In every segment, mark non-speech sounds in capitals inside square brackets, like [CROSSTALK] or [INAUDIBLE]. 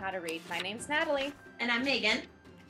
How to Read. My name's Natalie, And I'm Megan.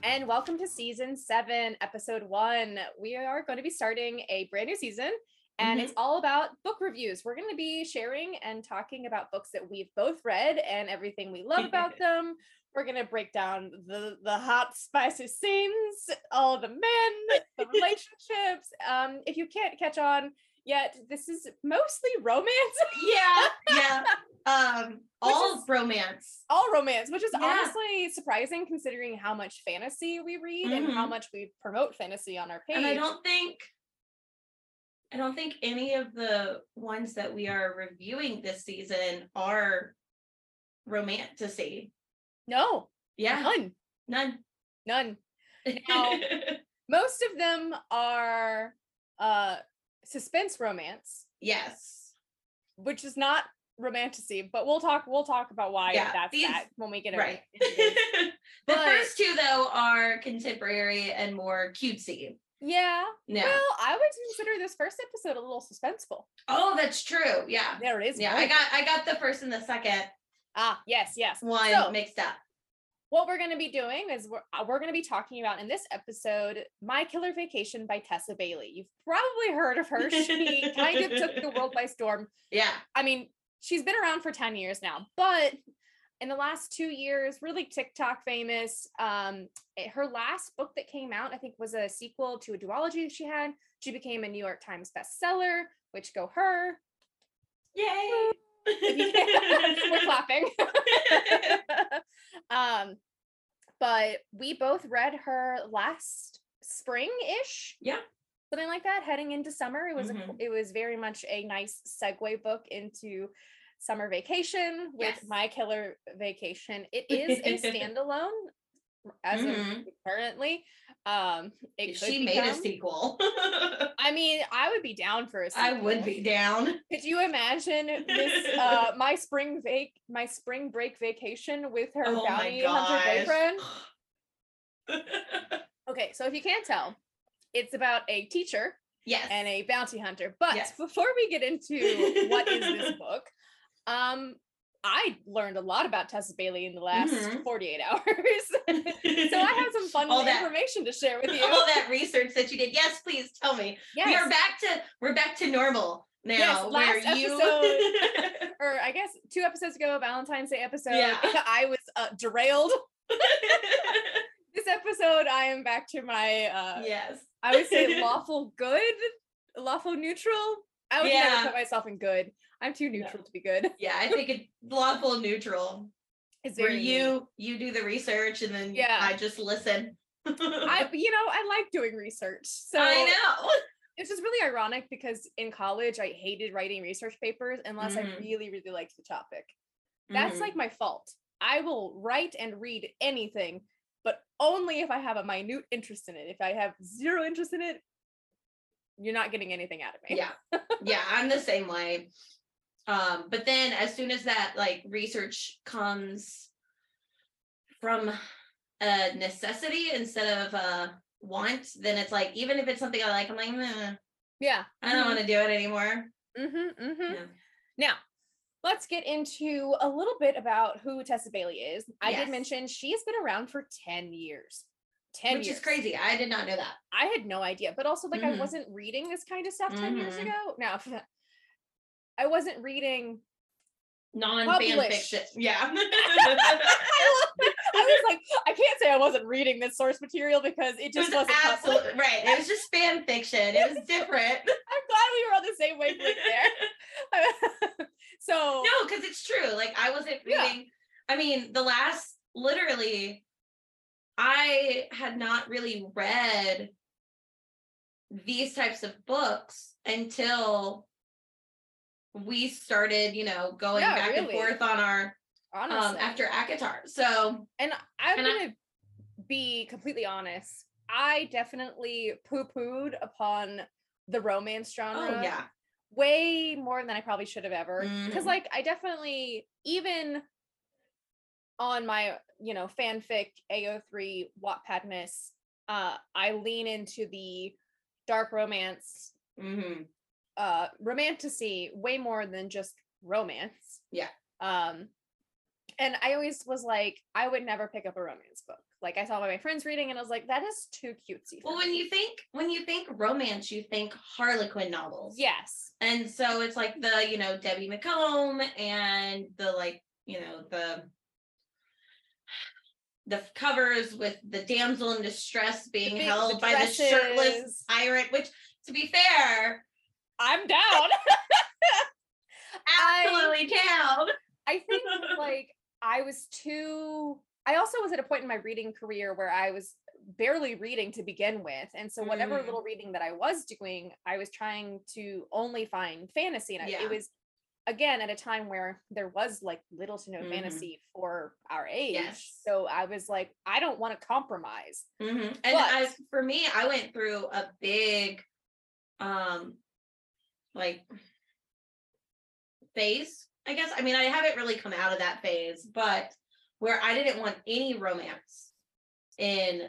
and welcome to season seven, episode one. We are going to be starting a brand new season, and it's all about book reviews. We're going to be sharing and talking about books that we've both read and everything we love [LAUGHS] about them. We're going to break down the the hot, spicy scenes, all the men, the [LAUGHS] relationships. Um, if you can't catch on yet, this is mostly romance. Yeah, yeah. [LAUGHS] Um, all is- romance. all romance, which is Yeah. honestly surprising considering how much fantasy we read and how Mhm. much we promote fantasy on our page. And I don't think I don't think any of the ones that we are reviewing this season are romantasy. no, Yeah, none, none. none. [LAUGHS] Now- Most of them are uh suspense romance, yes. which is not romantasy, but we'll talk we'll talk about why Yeah, that's these- that when we get it Right. [LAUGHS] the But- first two though are contemporary and more cutesy. Yeah. Yeah. Well, I would consider this first episode a little suspenseful. oh, that's true. Yeah. There it is. Yeah, I got. I got the first and the second ah yes, yes. one So- mixed up. What we're going to be doing is we're, uh, we're going to be talking about in this episode my killer vacation by tessa bailey. You've probably heard of her. She [LAUGHS] kind of took the world by storm. Yeah. i mean she's been around for 10 years now but in the last two years really tiktok famous um eh, her last book that came out i think was a sequel to a duology she had. She became a new york times bestseller which go her. Yay. [LAUGHS] we're [LAUGHS] clapping. [LAUGHS] um, but we both read her last spring-ish. Yeah. Something like that, heading into summer. It was a, Mhm. it was very much a nice segue book into summer vacation with Yes. My Killer Vacation. It is a standalone as Mhm. of currently. Um, she made a sequel. [LAUGHS] I mean, I would be down for a I would be down. Could you imagine this [LAUGHS] uh my spring vac my spring break vacation with her Oh bounty hunter boyfriend? [LAUGHS] Okay, so if you can't tell, it's about a teacher yes. and a bounty hunter. But Yes. before we get into what is this book, um I learned a lot about Tessa Bailey in the last Mhm. 48 hours. [LAUGHS] so I have some fun All that- information to share with [LAUGHS] you. all that research that you did. Yes, please tell me. yes. We are back to we're back to normal now. Yes, where last you [LAUGHS] or I guess two episodes ago, Valentine's Day episode, Yeah. I was uh, derailed. this episode i am back to my uh yes. i would say lawful good lawful neutral i would Yeah. never put myself in good i'm too neutral to be good [LAUGHS] Yeah, I think it lawful neutral. it's Where you you do the research and then Yeah. I just listen. i [LAUGHS] you know i like doing research so I know. it's just really ironic because in college i hated writing research papers unless i Mhm. really really liked the topic that's Mhm. like my fault i will write and read anything but only if i have a minute interest in it if i have zero interest in it you're not getting anything out of me yeah [LAUGHS] yeah i'm the same way um but then as soon as that like research comes from a necessity instead of a want then it's like even if it's something i like i'm like "Meh, yeah i don't want to do it anymore mm-hmm, mm-hmm. Yeah. now let's get into a little bit about who tessa bailey is i Yes. did mention she's been around for 10 years 10 which years is crazy i did not know that i had no idea but also like i Mhm. wasn't reading this kind of stuff 10 years Mhm. ago now [LAUGHS] i wasn't reading non fan fiction yeah [LAUGHS] I was like, I can't say I wasn't reading this source material because it it just was wasn't published. absolutely right it was just fan fiction it was [LAUGHS] different I'm glad we were on the same wavelength there. [LAUGHS] so no because it's true like i wasn't Yeah. reading i mean the last literally i had not really read these types of books until we started you know going Yeah, back really. and forth on our honestly, um after ACOTAR so and I'm and gonna be completely honest. I definitely poo-pooed upon the romance genre. oh yeah way more than I probably should have ever. Because Mhm. like I definitely even on my you know fanfic AO3 Wattpadness, uh, I lean into the dark romance, hmm uh, romantasy way more than just romance. Yeah. Um, and I always was like, I would never pick up a romance book. Like I saw my friends reading, and I was like, that is too cutesy. Well, when you think when you think romance, you think Harlequin novels. yes, And so it's like the, you know, Debbie McComb and the like, you know, the the covers with the damsel in distress being held by the shirtless pirate, which to be fair, I'm down. [LAUGHS] I- absolutely down. I think [LAUGHS] like I was too I also was at a point in my reading career where I was barely reading to begin with. And so whatever Mm. little reading that I was doing, I was trying to only find fantasy. And Yeah. it was again at a time where there was like little to no Mhm. fantasy for our age. Yes. So I was like, I don't want to compromise. Mhm. And I, But- for me, I went through a big, um, like phase. I guess. I mean, I haven't really come out of that phase, but where I didn't want any romance in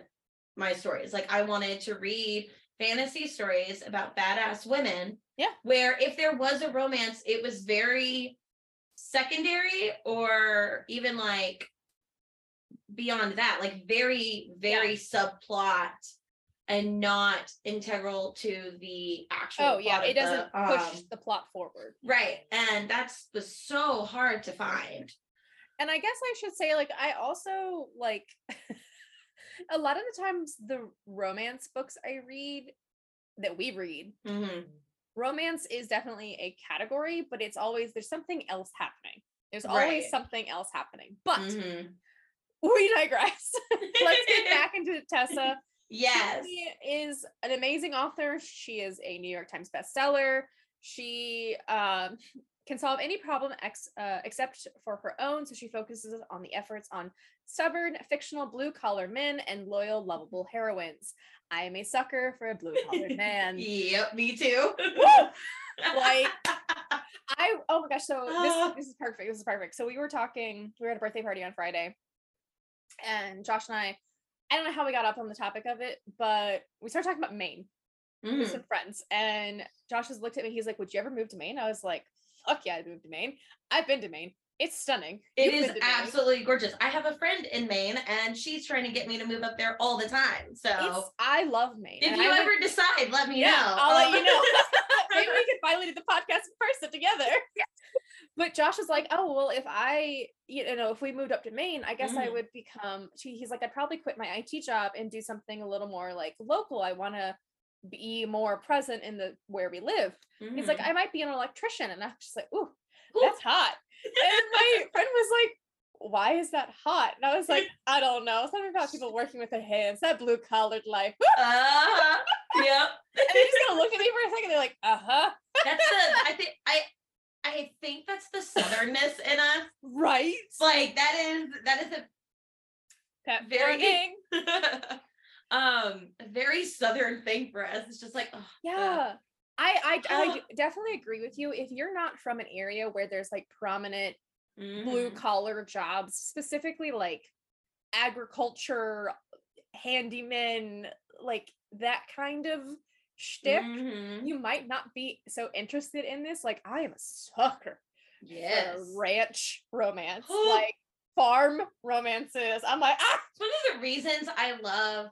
my stories. Like I wanted to read fantasy stories about badass women. Yeah. Where if there was a romance, it was very secondary or even like beyond that, like very, very subplot and not integral to the actual. Oh yeah, it doesn't the, push um, the plot forward. right. And that's was so hard to find. and I guess I should say, like, I also like [LAUGHS] a lot of the times the romance books I read that we read, Mhm. romance is definitely a category, but it's always there's something else happening. There's Right. always something else happening. But Mhm. [LAUGHS] we digress. [LAUGHS] Let's get back into Tessa. Yes. She is an amazing author. She is a New York Times bestseller. She um, can solve any problem ex- uh, except for her own. So she focuses on the efforts on stubborn, fictional blue collar men and loyal, lovable heroines. I am a sucker for a blue collar [LAUGHS] man. Yep, me too. Like, [LAUGHS] I oh my gosh, so Ah. this this is perfect. This is perfect. So we were talking, we were at a birthday party on Friday, and Josh and I, I don't know how we got up on the topic of it, but we started talking about Maine with Mhm. some friends. And Josh has looked at me, he's like, Would you ever move to Maine? I was like, Fuck yeah, I'd move to Maine. I've been to Maine. It's stunning. It You've is absolutely gorgeous. I have a friend in Maine and she's trying to get me to move up there all the time. So It's, I love Maine. if and you I ever would- decide, let me yeah, know. I'll let you Um, know. [LAUGHS] Maybe we [LAUGHS] could finally do the podcast in person together. But Josh was like, "Oh well, if I, you know, if we moved up to Maine, I guess I Mhm. would become." He's like, "I'd probably quit my IT job and do something a little more like local. I want to be more present in the where we live." He's like, mhm. "I might be an electrician," and I'm just like, "Ooh, Ooh. that's hot." And my friend was like, "Why is that hot?" And I was like, "I don't know. Something about people [LAUGHS] working with their hands, that blue collared life." [LAUGHS] uh-huh. Yep. And they just of look at me [LAUGHS] for a second. They're like, "Uh huh." That's the I think I I think that's the southernness in us. Right. Like that is that is a Pep Very- warning. [LAUGHS] um very southern thing for us. It's just like oh, Yeah. I definitely agree with you. If you're not from an area where there's like prominent blue mhm. collar jobs, specifically like agriculture, handyman, like that kind of shtick, Mhm. you might not be so interested in this. Like I am a sucker Yes. for ranch romance, [GASPS] like farm romances. I'm like, ah, It's one of the reasons I love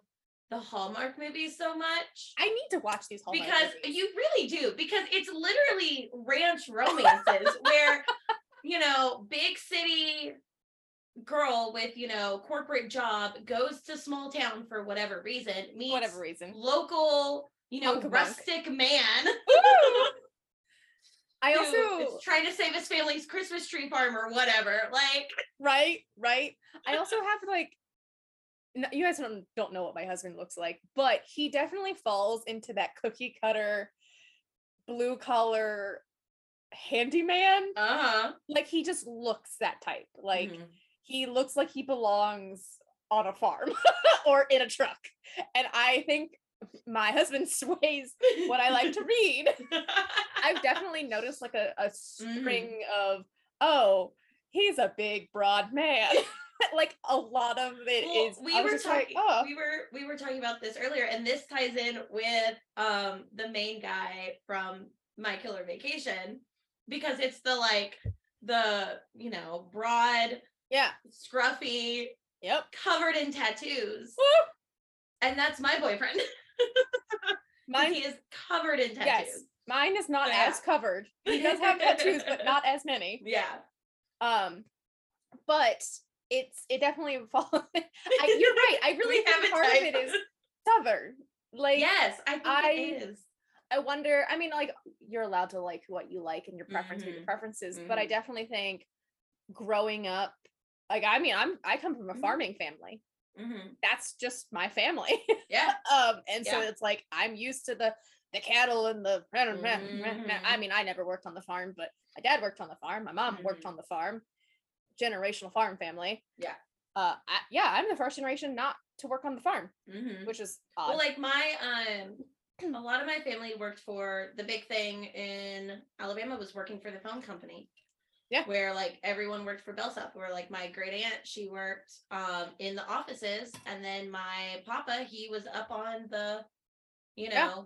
the Hallmark movies so much. I need to watch these Hallmark because movies. you really do because it's literally ranch romances where [LAUGHS] you know big city girl with you know corporate job goes to small town for whatever reason meets whatever reason. local you know rustic man. [LAUGHS] I also trying to save his family's christmas tree farm or whatever like right right. I also have like you guys don't, don't know what my husband looks like but he definitely falls into that cookie cutter blue collar handyman. Uh-huh. Like he just looks that type. Like Mhm. he looks like he belongs on a farm [LAUGHS] or in a truck. And i think my husband [LAUGHS] sways what i like to read I've definitely noticed like a, a string of, oh, he's a big broad man. [LAUGHS] like a lot of it is. Well, we were just like, talking oh, we were we were talking about this earlier and this ties in with um the main guy from my killer vacation because it's the like the you know broad Yeah. scruffy, Yep. covered in tattoos. Woo! And that's my boyfriend. [LAUGHS] [LAUGHS] Mine, he is covered in tattoos. yes. Mine is not Yeah. as covered. [LAUGHS] He does have tattoos, but not as many. Yeah. Um, but it's it definitely [LAUGHS] falls. I, you're right. I really think part of it is southern. Like yes, I think I- it is. I wonder, I mean, like you're allowed to like what you like and your preference are your preferences, but I Mhm. definitely think growing up, like I mean, I'm I come from a Mhm. farming family. Mhm. That's just my family. Yeah. [LAUGHS] um, and so it's like I'm used to the the cattle and the I Mhm. mean, I never worked on the farm, but my dad worked on the farm, my mom worked Mhm. on the farm, generational farm family. Yeah. Uh I, yeah, I'm the first generation not to work on the farm, Mhm. which is odd. Well, like my um [CLEARS THROAT] a lot of my family worked for the big thing in Alabama was working for the phone company. Yeah. Where like everyone worked for Bellsouth. Where like my great aunt, she worked um in the offices, and then my papa, he was up on the, you know, Yeah.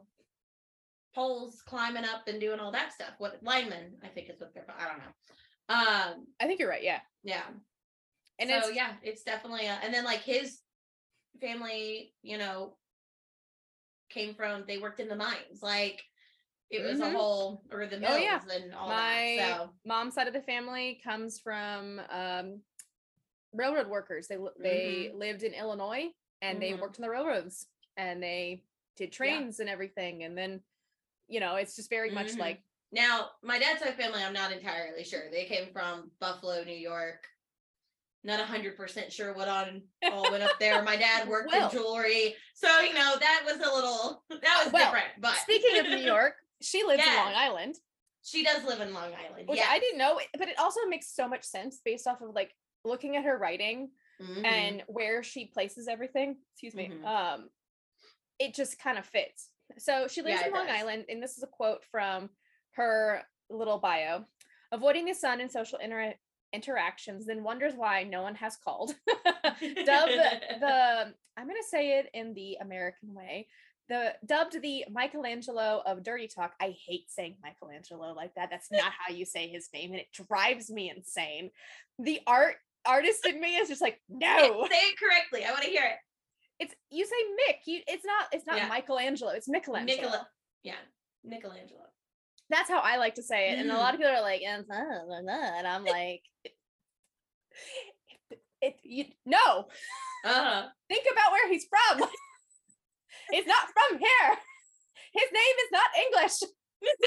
poles climbing up and doing all that stuff. What lineman, I think is what they're I don't know. Um, I think you're right, yeah. yeah. And so it's yeah, it's definitely a, and then like his family, you know, came from they worked in the mines. Like it was Mhm. a whole or the mills Oh, yeah. and all my that. So mom's side of the family comes from um railroad workers. They they lived in Illinois and they Mhm. worked on the railroads and they did trains and everything. And then, you know, it's just very much Mhm. like now my dad's side family, I'm not entirely sure. They came from Buffalo, New York. Not a hundred percent sure what on all went up there. My dad [LAUGHS] worked Well. in jewelry. So, you know, that was a little that was Well, different. But speaking of New [LAUGHS] York, she lives in Long Island, she does live in Long Island. which yeah. I didn't know, but it also makes so much sense based off of like looking at her writing Mhm. and where she places everything excuse me Mhm. um it just kind of fits so she lives Yeah, in long does. island and this is a quote from her little bio avoiding the sun and social inter- interactions then wonders why no one has called [LAUGHS] dubbed [LAUGHS] the i'm going to say it in the american way the dubbed the michelangelo of dirty talk i hate saying michelangelo like that that's [LAUGHS] not how you say his name and it drives me insane the art artist in me is just like [LAUGHS] no Say it correctly. I want to hear it. it's you say Mick. You it's not it's not Yeah. Michelangelo. It's Michelangelo. Nicola. Yeah. Michelangelo. That's how I like to say it. And a lot of people are like, and I'm [LAUGHS] like, it, it you no. Uh-huh. Think about where he's from. It's not from here. His name is not English. [LAUGHS]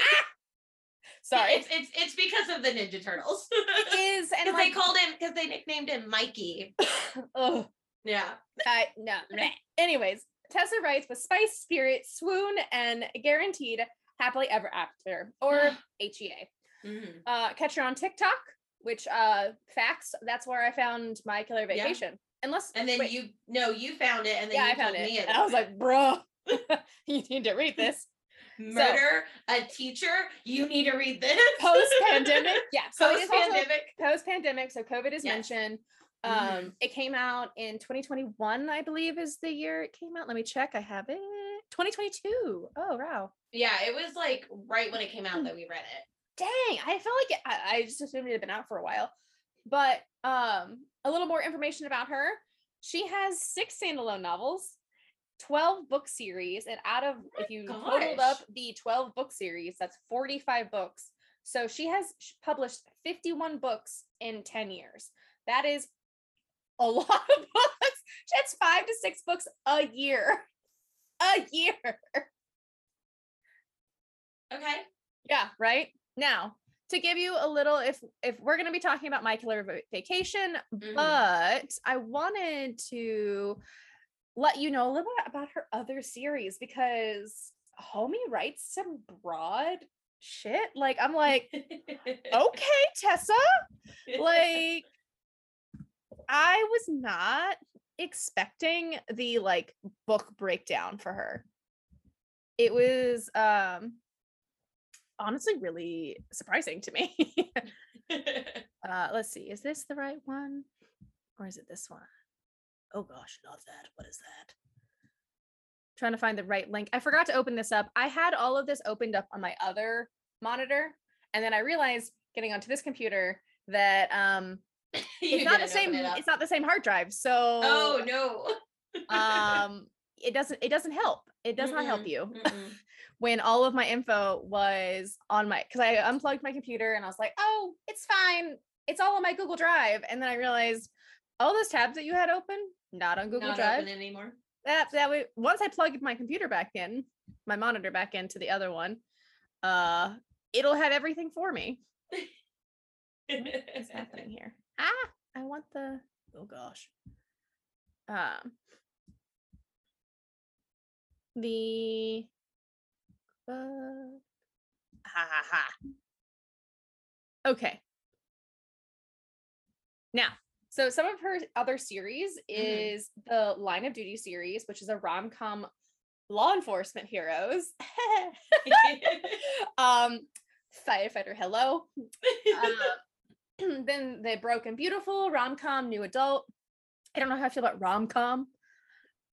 Sorry. It's it's it's because of the Ninja Turtles. It is and [LAUGHS] like, they called him because they nicknamed him Mikey. [COUGHS] ugh, Yeah. I no. [LAUGHS] Anyways, Tessa writes with Spice, Spirit, Swoon, and Guaranteed Happily Ever After or [SIGHS] HEA. Mhm. uh catch her on TikTok, which uh facts, that's where I found my killer vacation. Unless And then wait, you no, you found it, and then yeah, you I found told it. me And I was like, bruh, [LAUGHS] you need to read this. [LAUGHS] it. murder a teacher. You need to read this. [LAUGHS] Post pandemic. Yeah. So it Post pandemic. post pandemic. So COVID is Yes. mentioned. Um, Mhm. it came out in 2021, I believe, is the year it came out. Let me check. I have it. 2022. Oh wow. Yeah, it was like right when it came out that we read it. dang i felt like it, I, I just assumed it had been out for a while but um a little more information about her. She has six standalone novels 12 book series and out of if you totaled up the 12 book series that's 45 books. So she has published 51 books in 10 years. That is a [LAUGHS] lot of books. That's five to six books a year. [LAUGHS] A year. Okay. Yeah, right? Now, to give you a little if if we're going to be talking about my killer Va- vacation, Mhm. but I wanted to let you know a little bit about her other series because homie writes some broad shit. Like I'm like, [LAUGHS] "Okay, Tessa, like I was not expecting the like book breakdown for her. It was um honestly really surprising to me. [LAUGHS] [LAUGHS] uh let's see. Is this the right one or is it this one? Oh gosh, not that. What is that? Trying to find the right link. I forgot to open this up. I had all of this opened up on my other monitor and then I realized getting onto this computer that um [LAUGHS] it's not the same it it's not the same hard drive so Oh no. um it doesn't it doesn't help it does not help Mm-mm, you mm-mm. When all of my info was on my because I unplugged my computer and I was like, oh, it's fine. It's all on my Google Drive. And then I realized all those tabs that you had open, not on Google Not Drive. open anymore. That that way once I plugged my computer back in, my monitor back into the other one, uh it'll have everything for me. What's happening [LAUGHS] here? Ah, I want the oh gosh. Um the uh, ha ha ha. Okay. Now, so some of her other series is the Line of Duty series, which is a rom com law enforcement heroes. [LAUGHS] um, firefighter, hello. Uh, [LAUGHS] [CLEARS THROAT] then the Broken Beautiful rom com, new adult. I don't know how I feel about rom com.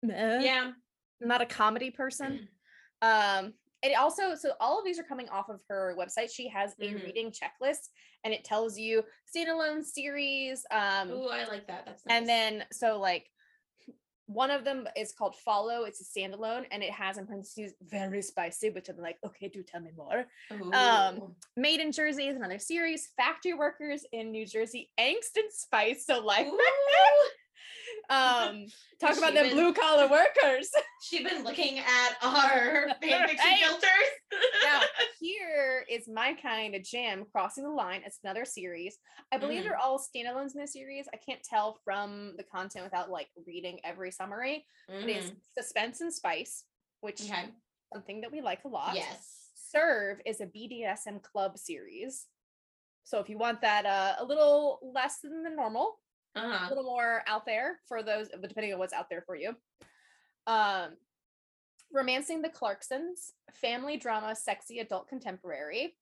yeah. I'm not a comedy person. [CLEARS THROAT] Um, it also so all of these are coming off of her website. She has a Mhm. reading checklist, and it tells you standalone series. Um, Ooh, I like that. That's nice. and then so like one of them is called Follow. It's a standalone, and it has in parentheses very spicy, which I'm like, okay, do tell me more. um, Made in Jersey is another series. Factory Workers in New Jersey, Angst and Spice. So like. [LAUGHS] um, [LAUGHS] talk about the blue collar [LAUGHS] workers. [LAUGHS] She's been looking at our fanfiction Right. filters. now here is my kind of jam crossing the line it's another series i believe Mhm. they're all standalones in the series i can't tell from the content without like reading every summary it is suspense and spice which Okay. something that we like a lot Yes. serve is a bdsm club series so if you want that uh, a little less than the normal a Uh-huh. little more out there for those depending on what's out there for you um romancing the clarksons family drama sexy adult contemporary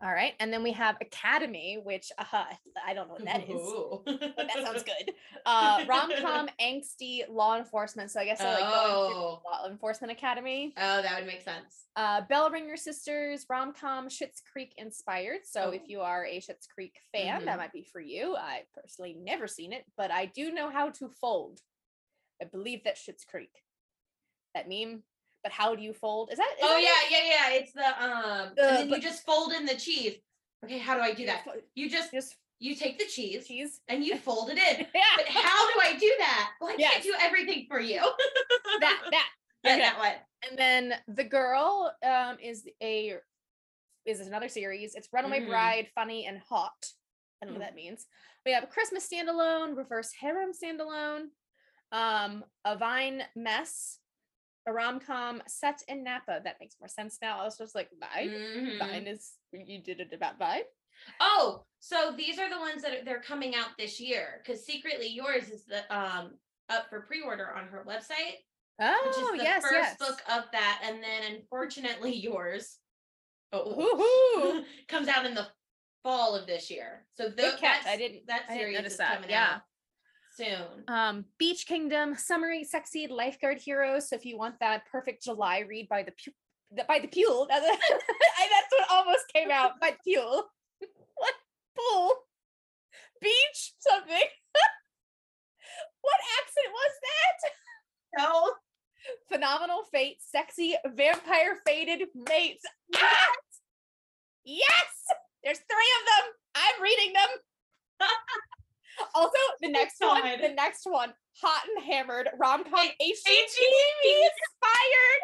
all right and then we have academy which uh, i don't know what that is but that sounds good [LAUGHS] uh rom-com angsty law enforcement so i guess i like Oh. law enforcement academy Oh, that would make sense. uh Bellinger sisters rom-com Schitt's creek inspired so if Oh. you are a Schitt's creek fan Mhm. that might be for you i personally never seen it but i do know how to fold i believe that Schitt's creek that meme but how do you fold is that is oh that yeah, yeah, yeah. It's the um, and then but- you just fold in the cheese. Okay, how do I do that? You just just you take the cheese cheese and you [LAUGHS] fold it in. yeah But how do I do that? Well, I Yes. can't do everything for you. [LAUGHS] that that [LAUGHS] Yeah, Okay. that one. and then the girl um is a is another series it's runaway Mhm. bride funny and hot i don't know what that means we have a christmas standalone reverse harem standalone um a vine mess a rom-com set in napa that makes more sense now i was just like vine Mhm. vine is you did it about vine Oh, so these are the ones that are, they're coming out this year because secretly yours is the um up for pre-order on her website, Oh, which oh is the yes first yes book of that, and then unfortunately yours oh, [LAUGHS] comes out in the fall of this year. So the, catch. I didn't- that I didn't series is that. coming Yeah. out soon. um beach kingdom summary sexy lifeguard heroes. So if you want that perfect july read by the pu- by the pool that's, [LAUGHS] that's what almost came out by pool what [LAUGHS] pool. Beach something. [LAUGHS] What accent was that? No, phenomenal fate sexy vampire fated mates. Ah! yes! There's three of them. I'm reading them also [LAUGHS] the next one the next one hot and hammered rom-com HGTV inspired.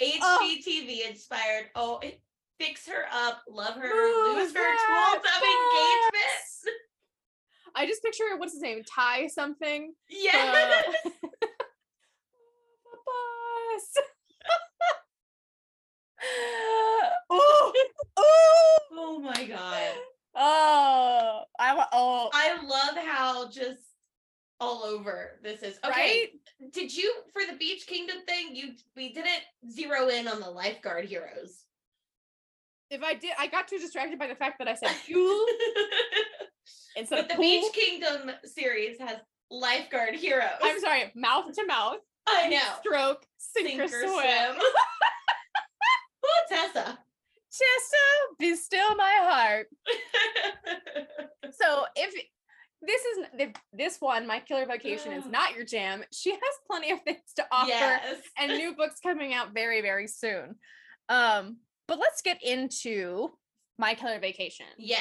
[GASPS] HGTV inspired. Oh, it, fix her up, love her, lose her that tools of engagement. I just picture what's his name Ty something Yeah. Bus. oh, oh, oh my god. Oh, I. Oh, I love how just all over this is. Okay. right? Did you for the Beach Kingdom thing? You we didn't zero in on the lifeguard heroes. If I did, I got too distracted by the fact that I said [LAUGHS] fuel instead but the pool. Beach Kingdom series has lifeguard heroes. I'm sorry, mouth to mouth, I know. stroke, sink, Sink or or swim. swim. [LAUGHS] oh, Tessa. Chester, be still my heart. [LAUGHS] this is if this one, My Killer Vacation, is not your jam, she has plenty of things to offer yes. and new [LAUGHS] books coming out very, very soon. Um, but let's get into My Killer Vacation. yes.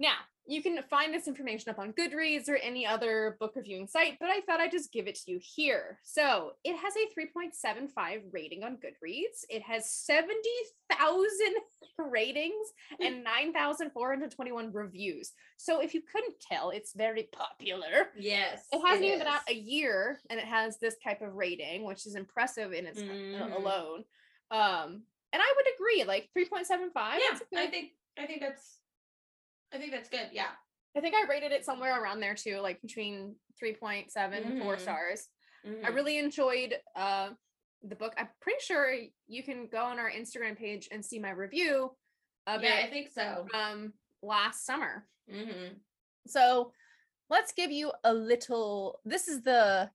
Now, you can find this information up on Goodreads or any other book reviewing site, but I thought I'd just give it to you here. So it has a 3.75 rating on Goodreads. It has 70,000 [LAUGHS] ratings and [LAUGHS] 9,421 reviews. So if you couldn't tell, it's very popular. Yes. It hasn't even been out a year and it has this type of rating, which is impressive in its Mhm. alone. Um, and I would agree, like 3.75. Yeah, I think I think that's I think that's good. Yeah. I think I rated it somewhere around there too, like between 3.7 and 4 Mhm. stars. I Mhm. really enjoyed uh the book. I'm pretty sure you can go on our Instagram page and see my review of yeah, I think so. um last summer. hmm So let's give you a little this is the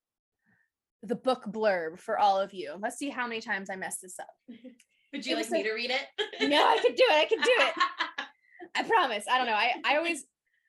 the book blurb for all of you. Let's see how many times I mess this up. [LAUGHS] Would you It like me a- to read it? No, I could do it. I could do it. [LAUGHS] I promise. I don't know. I I always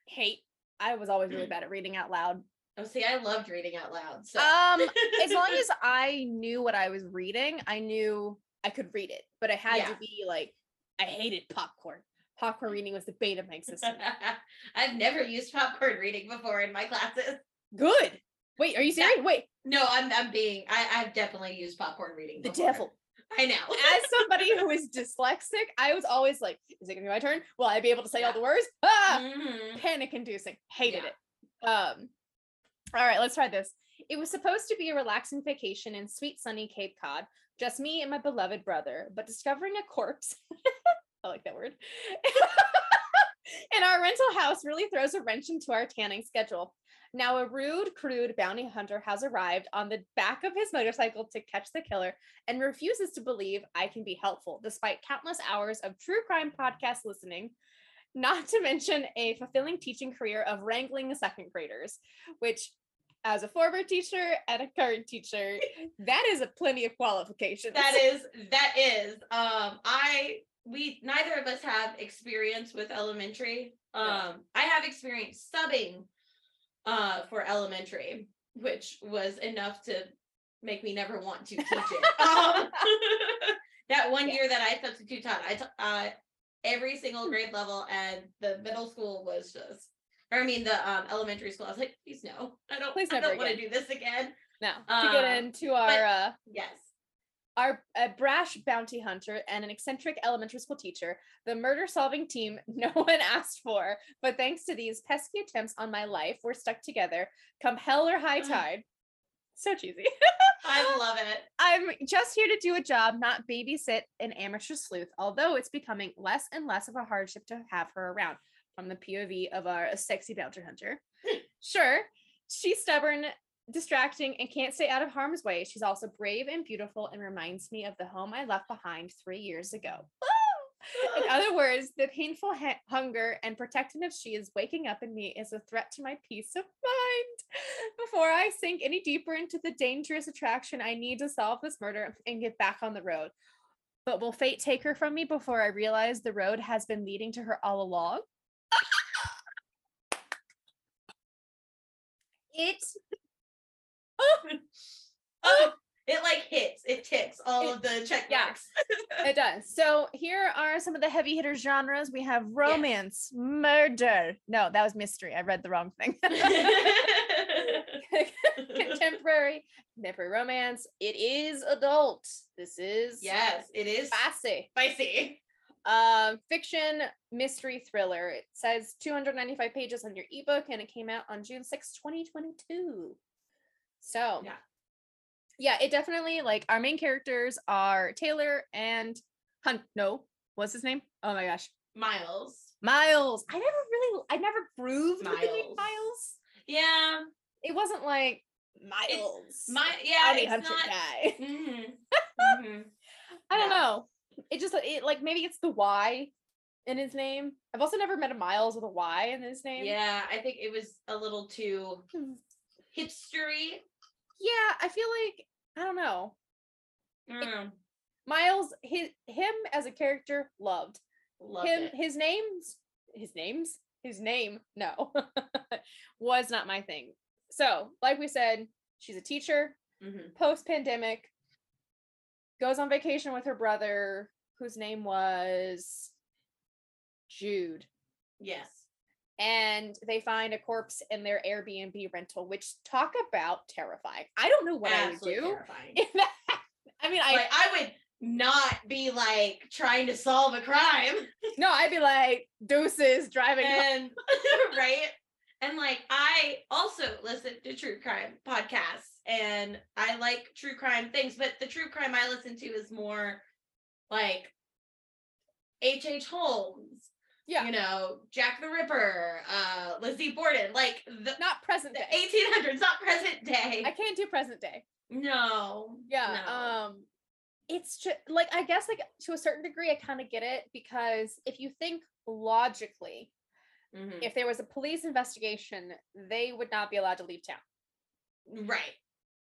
hate I was always really bad at reading out loud. oh, see, I loved reading out loud. So Um, as [LAUGHS] long as I knew what I was reading, I knew I could read it, but I had Yeah. to be like I hated popcorn. Popcorn [LAUGHS] reading was the bane of my existence. [LAUGHS] I've never used popcorn reading before in my classes. Good. Wait, are you serious? Wait, No, I'm I'm being I, I've definitely used popcorn reading the devil. I know. [LAUGHS] As somebody who is dyslexic, I was always like, is it gonna be my turn? Will I be able to say all the words? [LAUGHS] Ah! Mhm. panic inducing. Hated Yeah. it. Um, all right, let's try this. It was supposed to be a relaxing vacation in sweet sunny Cape Cod, just me and my beloved brother, but discovering a corpse, [LAUGHS] I like that word, in our rental house really throws a wrench into our tanning schedule. Now, a rude, crude bounty hunter has arrived on the back of his motorcycle to catch the killer and refuses to believe I can be helpful, despite countless hours of true crime podcast listening not to mention a fulfilling teaching career of wrangling second graders, which as a former teacher and a current teacher, [LAUGHS] that is a plenty of qualifications. that is that is um i we neither of us have experience with elementary um No. i have experience subbing uh for elementary which was enough to make me never want to teach it. [LAUGHS] Um [LAUGHS] that one year that i substitute taught i taught uh every single grade level and the middle school was just or i mean the um elementary school i was like please no i don't Please i don't want to do this again. Now to get uh, into our uh yes our a brash bounty hunter and an eccentric elementary school teacher, the murder solving team [LAUGHS] no one asked for, but thanks to these pesky attempts on my life, we're stuck together. Come hell or high tide. So cheesy. i love it [LAUGHS] I'm just here to do a job, not babysit an amateur sleuth, although it's becoming less and less of a hardship to have her around from the POV of our sexy bounty hunter. [LAUGHS] sure, she's stubborn, distracting, and can't stay out of harm's way. She's also brave and beautiful and reminds me of the home I left behind three years ago. In other [LAUGHS] words, the painful ha- hunger and protectiveness she is waking up in me is a threat to my peace of mind. Before I sink any deeper into the dangerous attraction, I need to solve this murder and get back on the road. But will fate take her from me before I realize the road has been leading to her all along? [LAUGHS] It Oh, it like hits, it ticks all of the check yeah. [LAUGHS] it does. So here are some of the heavy hitter genres. We have romance, murder. No, that was mystery. I read the wrong thing. [LAUGHS] contemporary, contemporary romance. It is adult. This is yes, it is spicy. spicy. Um, fiction, mystery, thriller. It says 295 pages on your ebook, and it came out on June 6, 2022. So Yeah. yeah, it definitely like our main characters are Taylor and Hunt. No, what's his name? Oh my gosh, Myles. Myles. I never really, I never grooved with the name Myles. Myles. Yeah. It wasn't like Myles. My yeah, bounty it's hunter not guy. Mhm, mhm. [LAUGHS] I don't Yeah. know. It just it like maybe it's the Y in his name. I've also never met a Myles with a Y in his name. Yeah, I think it was a little too Hmm. hipstery. Yeah, I feel like I don't know. Mm, Myles, his him as a character loved loved him. it. His names, his names, his name, no, [LAUGHS] was not my thing. So, like we said, she's a teacher, Mhm. post pandemic, goes on vacation with her brother, whose name was Jude. Yes. And they find a corpse in their Airbnb rental, which talk about terrifying. I don't know what Absolutely I would do. [LAUGHS] I mean, I like I would not be like trying to solve a crime no, I'd be like deuces driving. and [LAUGHS] right and like I also listen to true crime podcasts and I like true crime things but the true crime I listen to is more like H. H. Holmes Yeah. you know Jack the Ripper uh Lizzie Borden like the, Not present day. 1800s not present day I can't do present day. no Yeah. no. Um it's just like I guess like to a certain degree I kind of get it because if you think logically, Mhm. if there was a police investigation, they would not be allowed to leave town. right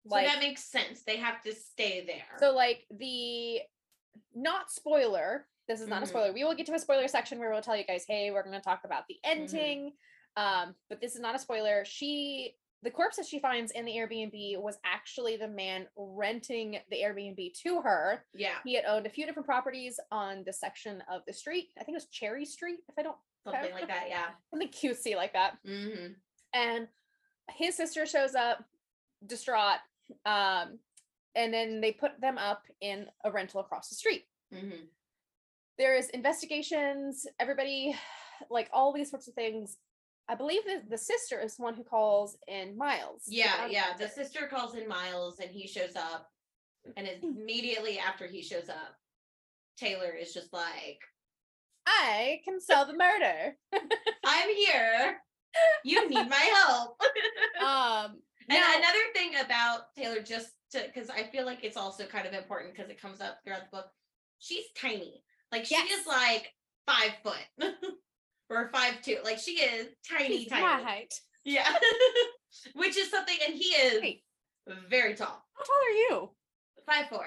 so that makes sense they have to stay there so like the not spoiler, this is not a Mhm. spoiler. We will get to a spoiler section where we'll tell you guys, hey, we're gonna talk about the Mm-hmm. ending. Um, but this is not a spoiler. She the corpse that she finds in the Airbnb was actually the man renting the Airbnb to her. yeah He had owned a few different properties on the section of the street. I think it was Cherry Street, if I don't something like that yeah something cutesy like that. mm-hmm. And his sister shows up, distraught. Um, and then they put them up in a rental across the street. Mm-hmm. There's investigations, everybody, [SIGHS] like all these sorts of things. I believe that the sister is the one who calls in Myles. Yeah, yeah. The sister calls in Myles and he shows up. And Hmm. immediately after he shows up, Taylor is just like, I can solve the murder. [LAUGHS] I'm here. You need my help. [LAUGHS] um, and another thing about Taylor, just to because I feel like it's also kind of important because it comes up throughout the book. She's tiny. Like she Yes. is like five foot [LAUGHS] or five two. Like she is tiny, she's tiny. my height. Yeah. [LAUGHS] Which is something, and he is Wait, very tall. how tall are you? Five four.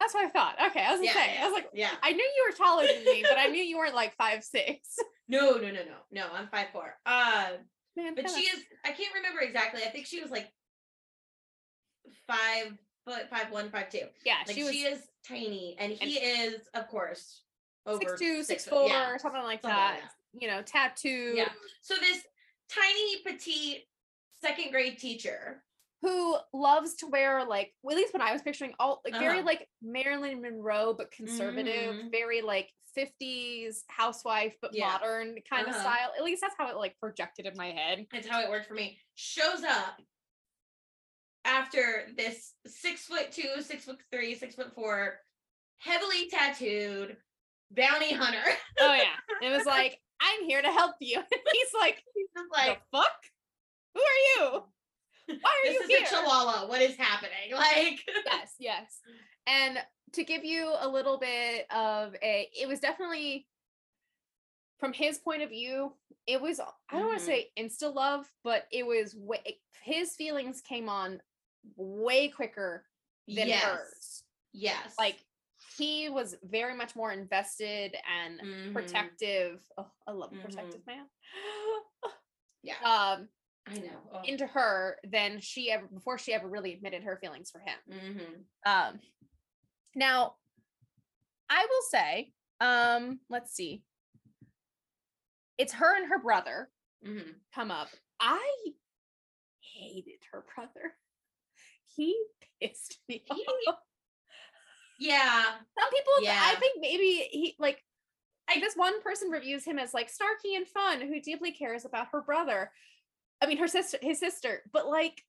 That's what I thought. Okay, I was gonna Yeah, say. yeah, I was like, yeah. I knew you were taller than me, but I [LAUGHS] knew you weren't like five six. No, no, no, no, no. I'm five four. Uh, Man, but she is. I can't remember exactly. I think she was like five foot, five one, five two. yeah, Like she was she is tiny, and he is, of course, over six two, six foot. four, Yeah. something like something that. like You know, tattoo. Yeah. So this tiny petite second grade teacher. Who loves to wear like, well, at least when I was picturing all like very Uh-huh. like Marilyn Monroe, but conservative, Mhm. very like 50s housewife, but Yeah. modern kind of Uh-huh. style. At least that's how it like projected in my head. That's how it worked for me. Shows up after this six foot two, six foot three, six foot four, heavily tattooed bounty hunter. [LAUGHS] Oh yeah. It was like, I'm here to help you. [LAUGHS] And he's like, He's just the like, fuck? Who are you? Why are this you is here? a chihuahua. What is happening? [LAUGHS] Like, yes, yes. And to give you a little bit of a, it was definitely from his point of view, it was, I don't want to mm-hmm. say insta love, but it was way, his feelings came on way quicker than yes, hers. yes, Like he was very much more invested and Mhm. protective. Oh, I love a Mhm. protective man. [GASPS] Yeah, Um, I know. Oh. into her than she ever before she ever really admitted her feelings for him. Mhm. Um, now, I will say, um, let's see, it's her and her brother Mhm. come up. I hated her brother. [LAUGHS] He pissed me He- [LAUGHS] off. Yeah, Some people, yeah. I think maybe he like. I this one person reviews him as like snarky and fun, who deeply cares about her brother. I mean, her sister, his sister, but like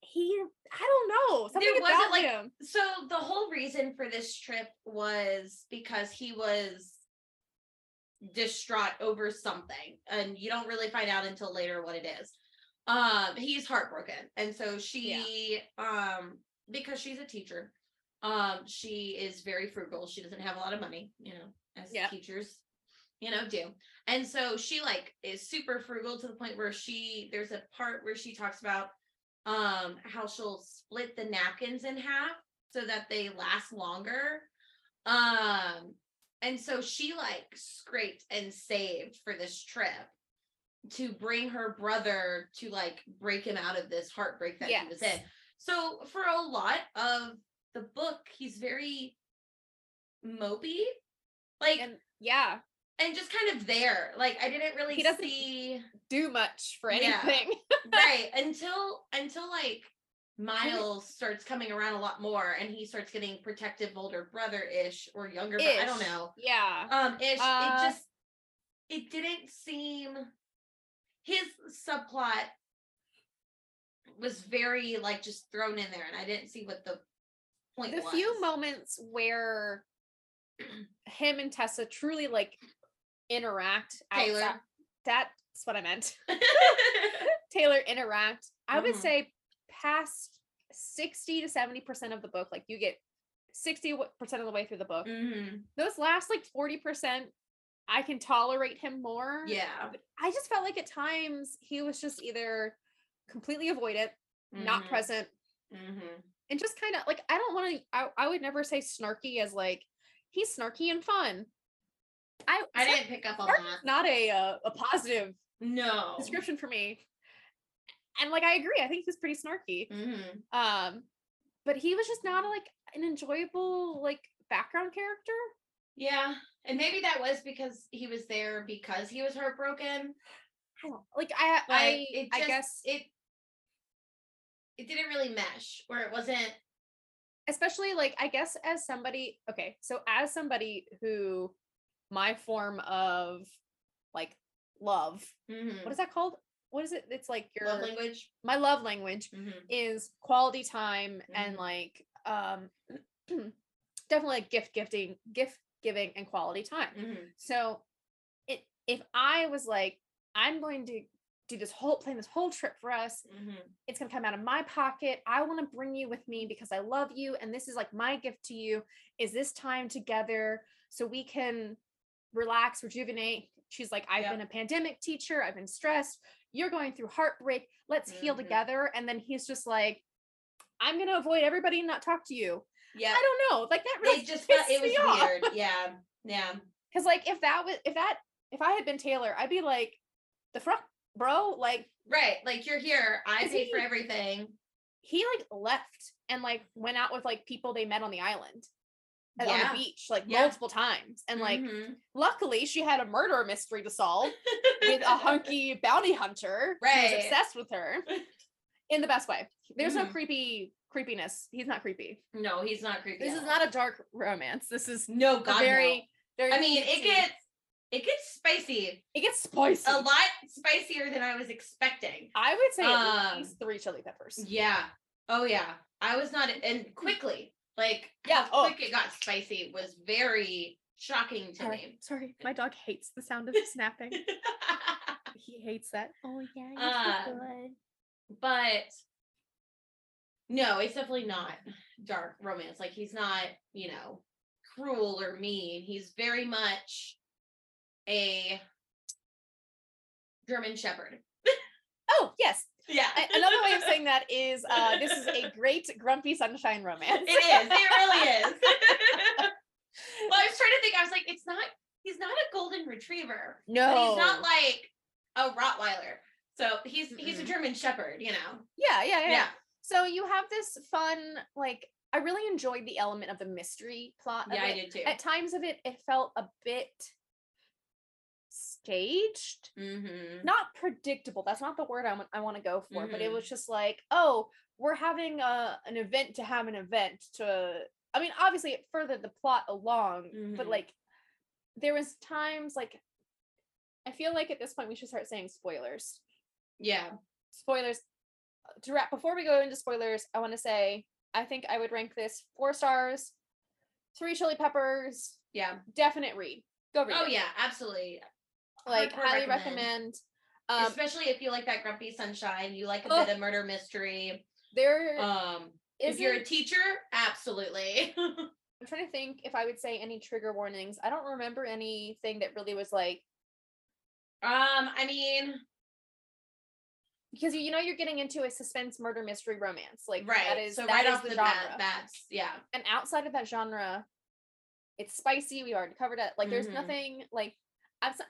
he, I don't know, something There wasn't, like, him. So the whole reason for this trip was because he was distraught over something and you don't really find out until later what it is. Um he's heartbroken and so she um because she's a teacher um she is very frugal. She doesn't have a lot of money, you know, as Yep. teachers you know do. And so she like is super frugal to the point where she there's a part where she talks about um how she'll split the napkins in half so that they last longer um and so she like scraped and saved for this trip to bring her brother to like break him out of this heartbreak that he was in. So for a lot of the book, he's very mopey. Like And yeah, and just kind of there. Like I didn't really He doesn't- see do much for Yeah. anything. [LAUGHS] right until until like Myles starts coming around a lot more and he starts getting protective older brother ish or younger, but I don't know. yeah. Um ish Uh, it just it didn't seem his subplot was very like just thrown in there and I didn't see what the point the was. few moments where him and Tessa truly like interact Taylor. outside- that's what I meant. [LAUGHS] [LAUGHS] Taylor interact. I would Mhm. say past 60 to 70% of the book, like you get 60% of the way through the book. Mhm. Those last like 40%, I can tolerate him more. Yeah. But I just felt like at times he was just either completely avoidant, not Mhm. present, Mhm. And just kind of like I don't want to. I, I would never say snarky as like he's snarky and fun. I I didn't pick up on that. not a uh, a positive No. description for me. And like I agree, I think he's pretty snarky. Mhm. Um, but he was just not like an enjoyable like background character. Yeah. And maybe that was because he was there because he was heartbroken. I don't like I Like I it I guess it it didn't really mesh or it wasn't especially like I guess as somebody okay, so as somebody who my form of like love, mhm, what is that called? What is it? It's like your love language. my love language Mhm. is quality time and Mhm. like um [CLEARS THROAT] definitely like gift gifting gift giving and quality time Mhm. so it if i was like i'm going to do this whole plan this whole trip for us Mhm. it's going to come out of my pocket i want to bring you with me because i love you and this is like my gift to you is this time together so we can relax rejuvenate she's like i've Yep. been a pandemic teacher i've been stressed you're going through heartbreak let's heal Mhm. together and then he's just like i'm going to avoid everybody and not talk to you Yeah. i don't know like that really just felt it was me off. Yeah. Yeah. [LAUGHS] because like if that was if that if i had been taylor i'd be like the front bro like Right. Like you're here. I Is paid for everything. he like left and like went out with like people they met on the island uh, on the beach like Yeah. multiple times and like Mhm. luckily she had a murder mystery to solve with a [LAUGHS] hunky bounty hunter Right. was obsessed with her in the best way there's no Mhm. creepy creepiness he's not creepy no, he's not creepy. this is not a dark romance this is no god. very very. I mean, it gets it gets spicy. it gets spicy A lot spicier than I was expecting. i would say at Um, least three chili peppers Yeah. Oh yeah. I was not and quickly. Like Yeah, how oh. quick it got spicy was very shocking to sorry, me. sorry my dog hates the sound of [LAUGHS] snapping he hates that oh yeah you're Uh, so good but no, it's definitely not dark romance. Like he's not, you know, cruel or mean. He's very much a German Shepherd. oh yes Yeah. Another way of saying that is uh this is a [LAUGHS] great grumpy sunshine romance It is. It really is. [LAUGHS] [LAUGHS] well, I was trying to think. I was like, it's not. He's not a golden retriever. no he's not like a Rottweiler. So he's he's a German Shepherd. You know. yeah, yeah yeah Yeah. so you have this fun like i really enjoyed the element of the mystery plot Yeah, I did too. at times of it it felt a bit staged mm-hmm. not predictable that's not the word i want, I want to go for but it Mhm. was just like oh we're having a, an event to have an event to i mean obviously it furthered the plot along but Mhm. like there was times like i feel like at this point we should start saying spoilers Yeah. spoilers to wrap before we go into spoilers i want to say i think i would rank this four stars three chili peppers Yeah. definite read go read Oh it. yeah. Absolutely. Like hardcore highly recommend. recommend, um Especially if you like that grumpy sunshine, you like a Oh. bit of murder mystery. there Um, if you're a teacher, absolutely. [LAUGHS] i'm trying to think if i would say any trigger warnings i don't remember anything that really was like um, I mean, because you, you know you're getting into a suspense murder mystery romance like right. that is so right off the, the bat, that's yeah. and outside of that genre it's spicy we already covered it like there's Mhm. nothing like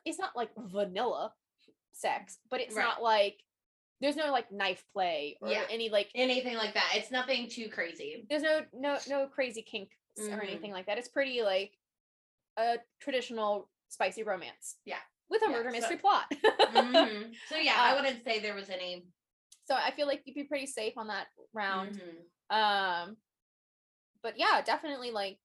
it's not like vanilla sex, but it's Right. not like there's no like knife play or Yeah. any like Anything like that. It's nothing too crazy. there's no no no crazy kinks or Mhm. anything like that. It's pretty like a traditional spicy romance. Yeah. With a Yeah, murder so- mystery plot. Mhm. So [LAUGHS] yeah, I Uh, wouldn't say there was any. so I feel like you'd be pretty safe on that round. Mhm. Um but yeah, definitely like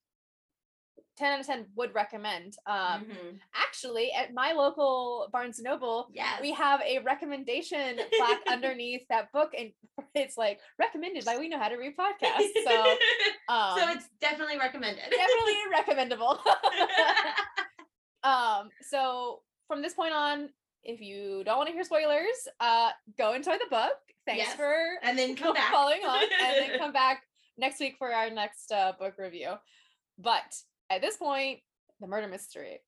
10 out of 10 would recommend. Um Mhm. actually at my local Barnes and Noble, Yes. we have a recommendation plaque [LAUGHS] underneath that book and [LAUGHS] it's like recommended by we know how to read podcasts. [LAUGHS] So um so it's definitely recommended. definitely recommendable. um so from this point on if you don't want to hear spoilers uh go enjoy the book thanks Yes. for and then come back. following on and then come back next week for our next uh, book review but at this point the murder mystery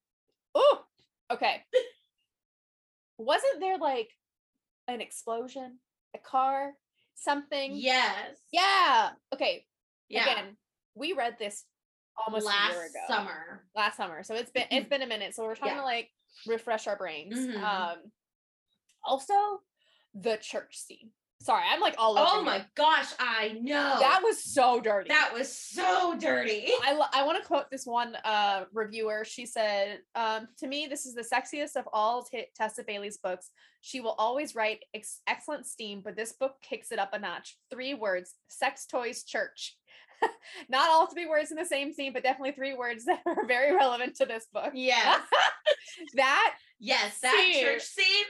oh okay wasn't there like an explosion a car something Yes. yeah okay Yeah. again we read this almost Last a year ago summer. last summer. So it's been it's been a minute. So we're trying Yeah. to like refresh our brains. Mhm. Um also the church scene. Sorry, I'm like all over. Oh my gosh, I know. That was so dirty. that was so dirty. [LAUGHS] I, I want to quote this one uh, reviewer. She said, um, "To me, this is the sexiest of all T- Tessa Bailey's books. She will always write ex- excellent steam, but this book kicks it up a notch. Three words: sex toys church. [LAUGHS] Not all three words in the same scene, but definitely three words that are very relevant to this book. Yes. [LAUGHS] that yes, that Scene. church scene.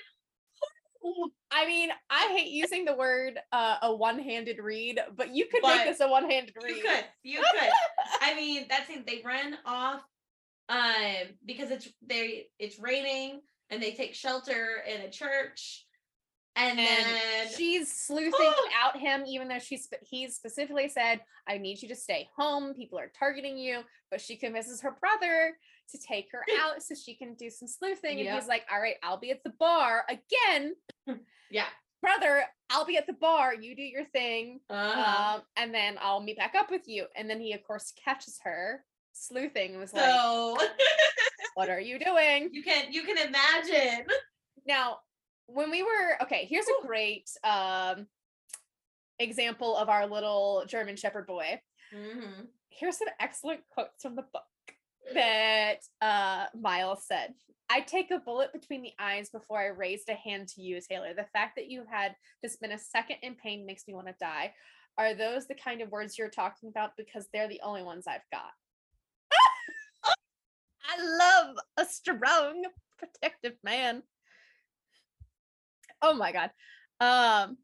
I mean, I hate using the word uh, a one-handed read, but you could But make this a one-handed read. You could. You could. [LAUGHS] I mean, that's it. They run off um because it's they it's raining and they take shelter in a church. And, and then she's sleuthing Oh. [GASPS] out him even though she's he's specifically said i need you to stay home people are targeting you but she convinces her brother to take her [LAUGHS] out so she can do some sleuthing and Yep. he's like all right i'll be at the bar again [LAUGHS] yeah. brother i'll be at the bar you do your thing Uh-huh. um, and then i'll meet back up with you and then he of course catches her sleuthing and was like so [LAUGHS] what are you doing you can you can imagine. Now, when we were okay, here's a great um example of our little German Shepherd boy. Mhm. Here's some excellent quotes from the book that uh Myles said. I take a bullet between the eyes before I raised a hand to you, Taylor. The fact that you had to spend a second in pain makes me want to die. Are those the kind of words you're talking about? Because they're the only ones I've got. [LAUGHS] I love a strong, protective man. Oh my god. Um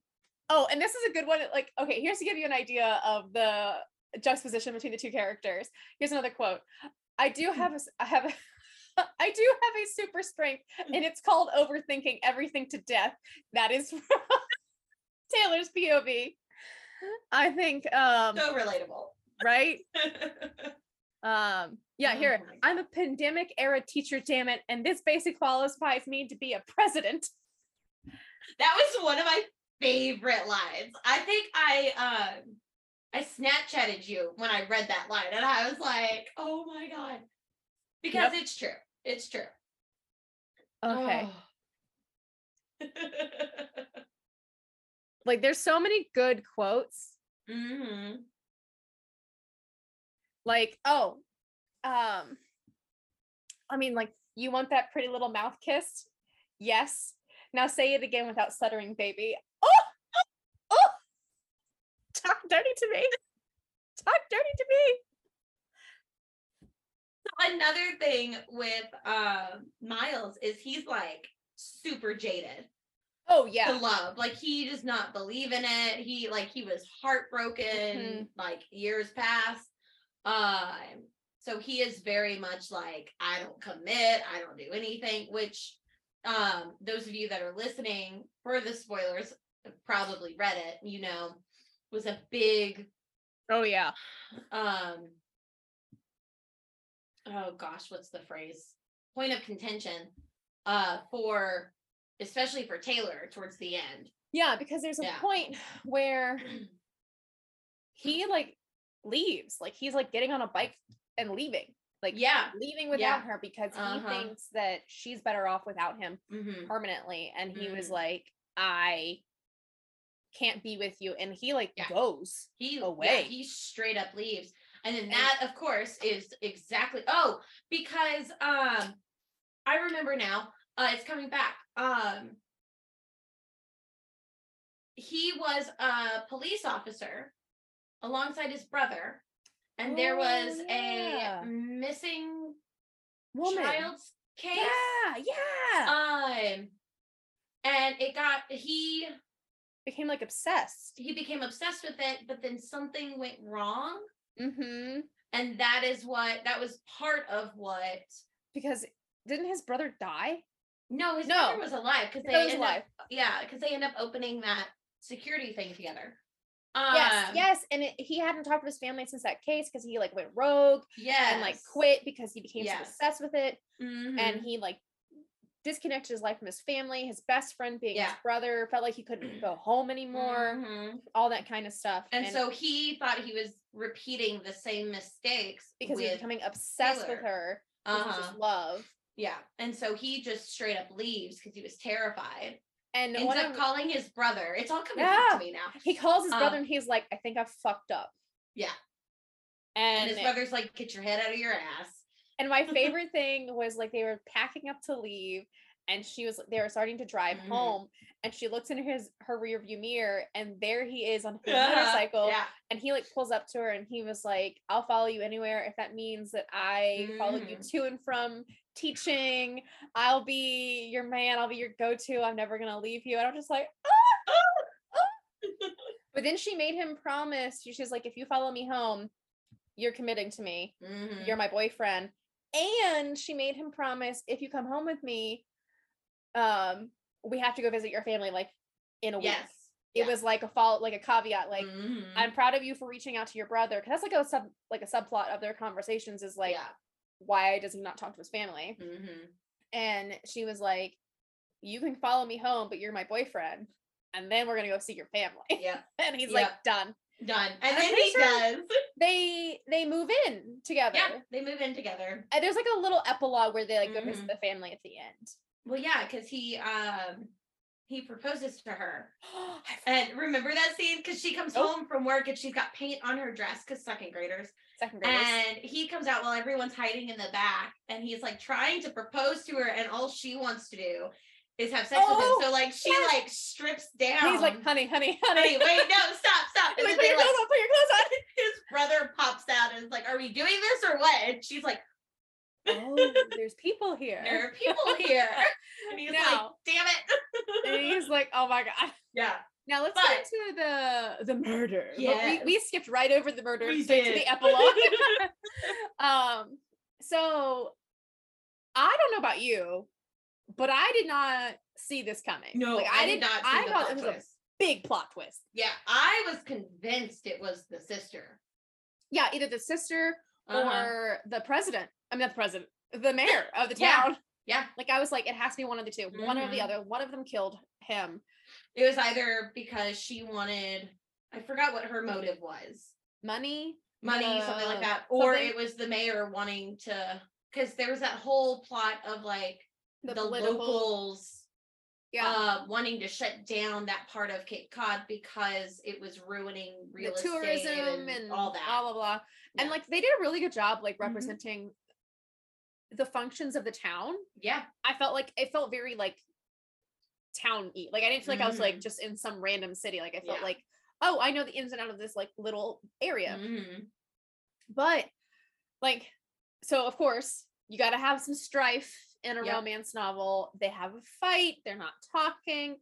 oh, and this is a good one. Like, okay, here's to give you an idea of the juxtaposition between the two characters. Here's another quote. I do have a I have a [LAUGHS] I do have a super strength, and it's called overthinking everything to death. That is [LAUGHS] from Taylor's POV. I think um So relatable. right? [LAUGHS] Um yeah, Oh here. my I'm a pandemic era teacher, damn it, and this basic qualifies me to be a president. That was one of my favorite lines. I think I um I Snapchatted you when I read that line and I was like, oh my god. Because it's true. It's true. Okay. Oh. [LAUGHS] Like there's so many good quotes. hmm Like, oh, um, I mean, like, you want that pretty little mouth kiss? Yes. Now say it again without stuttering, baby. Oh, talk dirty to me. Talk dirty to me. Another thing with um Myles is he's like super jaded Oh to yeah. love. Like he does not believe in it. He like he was heartbroken Mhm. like years past. Um so he is very much like I don't commit, I don't do anything, which um those of you that are listening for the spoilers probably read it, you know, was a big Oh yeah. um oh gosh what's the phrase point of contention uh for especially for taylor towards the end Yeah, because there's a Yeah. point [SIGHS] where [CLEARS THROAT] he like leaves, like he's like getting on a bike and leaving. like Yeah. leaving without Yeah. her because he Uh-huh. thinks that she's better off without him Mhm. permanently and he was Mhm. like i can't be with you and he like Yeah. goes He away. Yeah, he straight up leaves. And then that, of course, is exactly oh, because um I remember now, uh it's coming back. Um he was a police officer alongside his brother, and there Oh, was yeah. a missing woman child's case. yeah yeah Um and it got he became like obsessed he became obsessed with it, but then something went wrong. mm-hmm and that is what that was part of what because didn't his brother die no his No. brother was alive because they was alive. up yeah because they end up opening that security thing together yes Um, yes and it, he hadn't talked to his family since that case because he like went rogue yes and like quit because he became Yes. so obsessed with it Mhm. and he like disconnected his life from his family his best friend being his brother felt like he couldn't [CLEARS THROAT] go home anymore Mhm. all that kind of stuff and, so he thought he was repeating the same mistakes because he was becoming obsessed with her uh-huh. love. Yeah and so he just straight up leaves because he was terrified. And ends up of, calling his brother it's all coming back to me now. he calls his brother um, and he's like i think i fucked up. Yeah. and and his brother's like get your head out of your ass And my [LAUGHS] favorite thing was like they were packing up to leave and she was they were starting to drive Mhm. home and she looks in his her rear view mirror and there he is on his Uh-huh. motorcycle yeah and he like pulls up to her and he was like I'll follow you anywhere if that means that I follow you Mhm. to and from teaching I'll be your man I'll be your go-to I'm never going to leave you and I'm just like "Ah, ah, ah." but then she made him promise she- she's like if you follow me home you're committing to me Mhm. you're my boyfriend and she made him promise if you come home with me um we have to go visit your family like in a week. Yes. It was like a fall like a caveat like Mhm. i'm proud of you for reaching out to your brother. Because that's like a sub like a subplot of their conversations is like yeah. why does he not talk to his family? Mhm. and she was like you can follow me home but you're my boyfriend and then we're gonna go see your family. Yeah. [LAUGHS] And he's like done done. I'm and then he sure- does. they they move in together. yeah they move in together. And there's like a little epilogue where they like go Mm-hmm. visit the family at the end. Well yeah because he um he proposes to her. [GASPS] And remember that scene? Because she comes Nope. home from work and she's got paint on her dress because second graders. Second graders. and he comes out while everyone's hiding in the back and he's like trying to propose to her and all she wants to do is have sex with Oh, him so like she yes. like strips down And he's like, honey, honey, honey. Honey, wait no stop stop and like, then put your like clothes on, put your clothes on. his brother pops out and is like, "Are we doing this or what?" And she's like, Oh, [LAUGHS] there's people here. "There are people here," [LAUGHS] and he's like, "Damn it!" [LAUGHS] And he's like, oh my god. yeah, Now let's But- get into the the murder. Yes. we, we skipped right over the murder We straight to the epilogue. um, so I don't know about you, but I did not see this coming. no, like, I, did not. I thought it was twist. a big plot twist. Yeah, I was convinced it was the sister. Yeah, either the sister Uh-huh. or the president. I mean, not the president, the mayor of the town. Yeah. Like I was like, it has to be one of the 2 one or the Mhm. other. One of them killed him. It was either because she wanted, I forgot what her motive was, Money, money, something uh, like that, or something- it was the mayor wanting to, because there was that whole plot of like the, the, locals yeah. uh, wanting to shut down that part of Cape Cod because it was ruining real the estate tourism and, and, all that. blah blah blah. And like they did a really good job like Mhm. representing the functions of the town. yeah, I felt like it felt very like town y. Like I didn't feel like I was like Mhm. just in some random city. Like I felt Yeah. like, oh, I know the ins and out of this like little area. Mhm. But like, so of course you got to have some strife in a Yep. romance novel. They have a fight. They're not talking.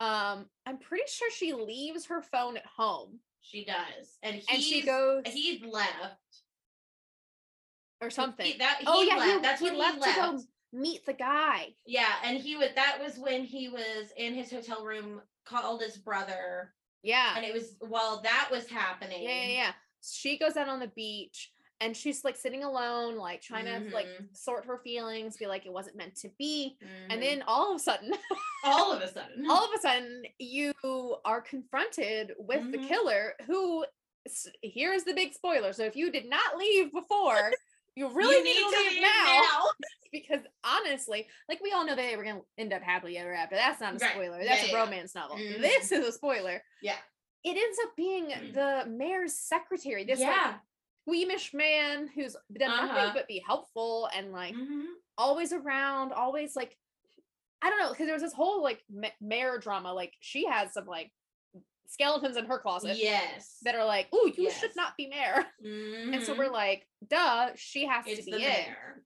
Um, I'm pretty sure she leaves her phone at home she does, and and she goes He's left or something. He, that he oh yeah, left. he, That's he when left he left. to go meet the guy. Yeah, and he was. That was when he was in his hotel room, called his brother, Yeah. and it was while that was happening. Yeah, yeah, yeah. She goes out on the beach and she's like sitting alone, like trying to like Mhm. sort her feelings, be like it wasn't meant to be. And Mhm. then all of a sudden, all of a [LAUGHS] sudden, all of a sudden, you are confronted with the Mhm. killer who here's the big spoiler. So if you did not leave before, you really You need, to leave, leave now. [LAUGHS] because honestly, like we all know they were gonna end up happily ever after. That's not a Right. spoiler. That's yeah, a yeah. romance novel. Mhm. This is a spoiler. Yeah. It ends up being the mayor's secretary. This like yeah. Squeamish man who's done Uh-huh. nothing but be helpful and like Mhm. always around, always like I don't know, because there was this whole like ma- mayor drama. Like she has some like skeletons in her closet Yes. that are like, oh, you Yes. should not be mayor." And so we're like, "Duh, she has it's to be the in." mayor.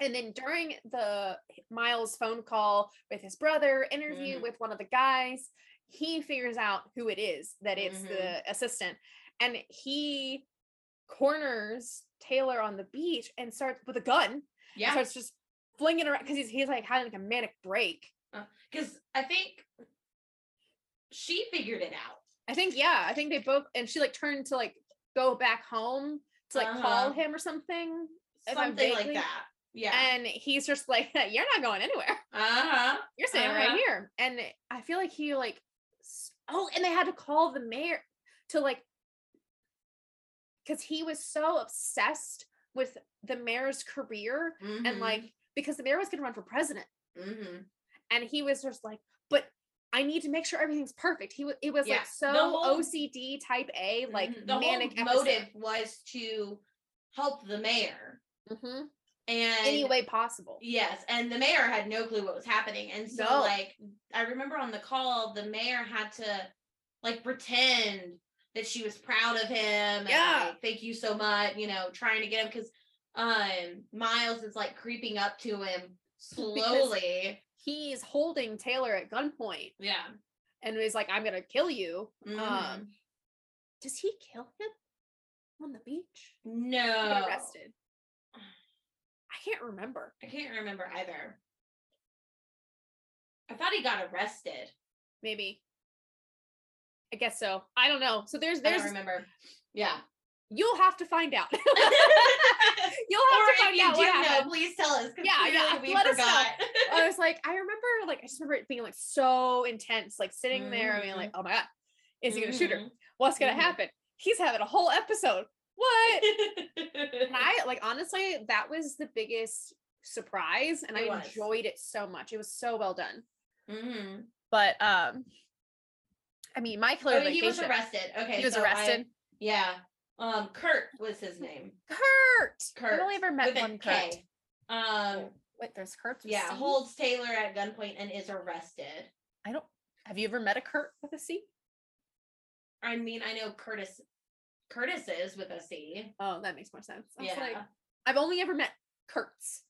And then during the Myles phone call with his brother, interview Mhm. with one of the guys, he figures out who it is that it's the assistant, and he corners Taylor on the beach and starts with a gun Yeah. starts just flinging around because he's he's like having like a manic break. Because I think she figured it out. I think yeah, I think they both and she like turned to like go back home to like call Uh-huh. him or something, Something like that. Yeah. and he's just like, [LAUGHS] "You're not going anywhere. uh-huh. You're staying right Uh-huh. here." And I feel like he like, oh, and they had to call the mayor to like, because he was so obsessed with the mayor's career and Mhm. like because the mayor was going to run for president. Mhm. and he was just like but i need to make sure everything's perfect he was it was Yeah, like so whole- ocd type a like Mhm. the manic whole motive was to help the mayor. hmm And any way possible Yes, and the mayor had no clue what was happening. And so No. like I remember on the call the mayor had to like pretend that she was proud of him Yeah. like, thank you so much, you know, trying to get him cuz um Myles is like creeping up to him slowly. he's holding taylor at gunpoint yeah. and he's like i'm gonna kill you Mhm. um does he kill him on the beach no. arrested i can't remember I can't remember either. I thought he got arrested. maybe i guess so i don't know so there's I there's don't remember. Yeah. you'll have to find out [LAUGHS] [LAUGHS] you'll have or to find out what know, happened. please tell us. Yeah, yeah, we let us know. forgot. I was [LAUGHS] like, I remember, like, I just remember it being like so intense, like sitting there I mean, like, oh my god, is he gonna shoot her? Mhm. What's gonna Mhm. happen? He's having a whole episode. What? and I like honestly, that was the biggest surprise, and It I was. enjoyed it so much. It was so well done. Mhm. But um, I mean, my Oh, clarification. he was arrested. Okay, He was so I- arrested. yeah. Um, Kurt was his name. Kurt. Kurt. I've only ever met with one Kurt. K. Um, Wait, there's Kurt. yeah, C? holds Taylor at gunpoint and is arrested. I don't. Have you ever met a Kurt with a C? I mean, I know Curtis. Curtis is with a C. Oh, that makes more sense. I yeah. Like, I've only ever met Kurt's,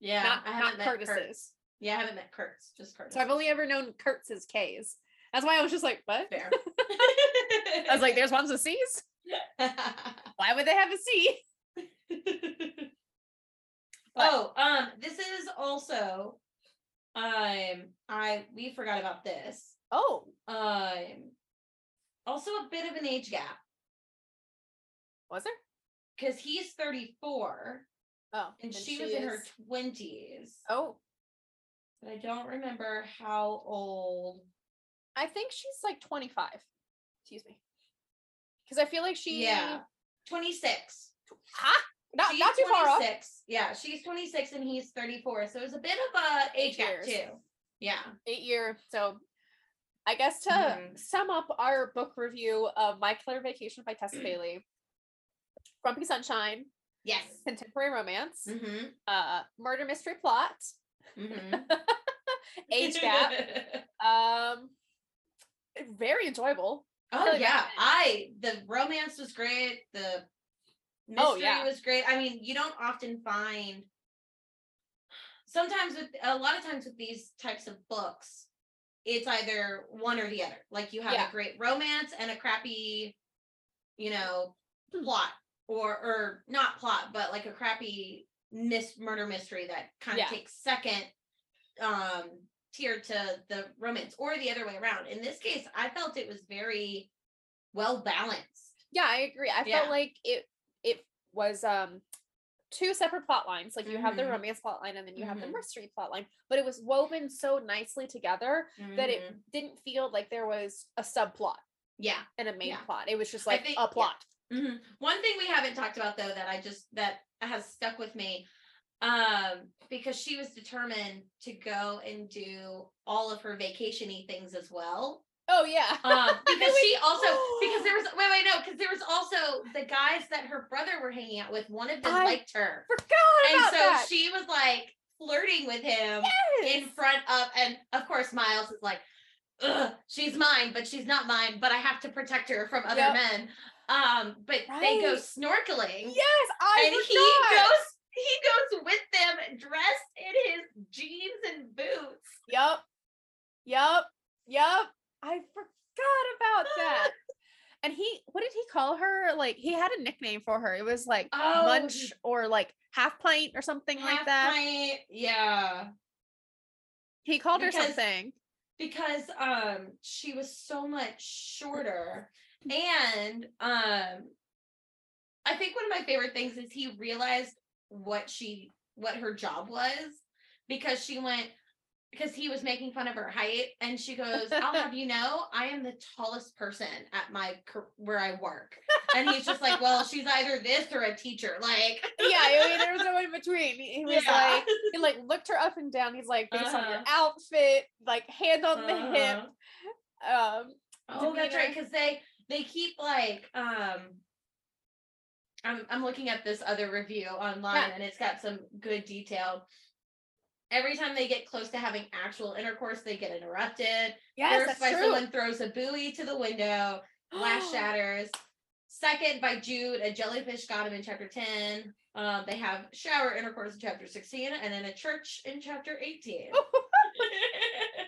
Yeah, not I haven't met Kurt. Curtis's. Yeah, I haven't met Kurt's, just Curtis. So I've only ever known Kurtz's K's. That's why I was just like, what? fair. [LAUGHS] I was like, there's ones with C's. [LAUGHS] Why would they have a C? [LAUGHS] Oh, um, this is also um I we forgot about this. Oh, Um also a bit of an age gap was there? because he's 34 Oh, and she, was in her 20s. Oh, But I don't remember how old. I think she's like 25. Excuse me. Because I feel like she. Yeah. 26. Huh? Not, She's not too far off. 26. Yeah, she's 26 and he's 34. So it's a bit of a age Eight gap years. too. Yeah. Eight year. So I guess to Mhm. sum up our book review of My Killer Vacation by Tessa Bailey, Grumpy Sunshine, Yes. contemporary romance, Mm-hmm. uh, murder mystery plot, Mm-hmm. [LAUGHS] age gap, [LAUGHS] um, very enjoyable. Oh yeah, recommend. I the romance was great. The mystery Oh, yeah. was great. I mean, you don't often find. Sometimes with a lot of times with these types of books, it's either one or the other. Like you have Yeah. a great romance and a crappy, you know, Hmm. plot or or not plot, but like a crappy mis murder mystery that kind of Yeah. takes second um tier to the romance or the other way around. In this case, I felt it was very well balanced. Yeah, I agree. I Yeah. felt like it it was um two separate plot lines. Like you have the Mhm. romance plot line and then you have the Mhm. mystery plot line, but it was woven so nicely together that it Mhm. didn't feel like there was a subplot yeah. and a main Yeah. plot. It was just like think- a yeah. plot. Mhm. One thing we haven't talked about though that I just that has stuck with me, um, because she was determined to go and do all of her vacationy things as well. Oh yeah. Um, [LAUGHS] because she also because there [GASPS] was wait wait no because there was also the guys that her brother were hanging out with. One of them I liked her, forgot and about so that. she was like flirting with him Yes. in front of and of course Myles is like Ugh, she's mine but she's not mine but I have to protect her from other Yep. men um but they go snorkeling Yes, I and he goes he goes with them dressed in his jeans and boots Yup. Yup. Yup. I forgot about [LAUGHS] that. And he, what did he call her? Like, he had a nickname for her. It was like Oh, Munch or like Half Pint or something like that. pint, yeah He called her something. because um she was so much shorter and um I think one of my favorite things is he realized what she what her job was because she went because he was making fun of her height and she goes I'll have you know I am the tallest person at my where I work and he's just like well she's either this or a teacher like [LAUGHS] Yeah, I mean, there was no in between. He he was Yeah. like, he like looked her up and down. He's like, based on your Uh-huh. outfit, like hand on the hip. Uh-huh. Um, Oh, that's right. Because they they keep like um. I'm I'm looking at this other review online Yeah. and it's got some good detail. Every time they get close to having actual intercourse, they get interrupted. yes, First by true. someone throws a buoy to the window, glass [GASPS] shatters. Second by Jude, a jellyfish got him in chapter 10. Um, they have shower intercourse in chapter 16 and then a church in chapter 18. [LAUGHS] [LAUGHS]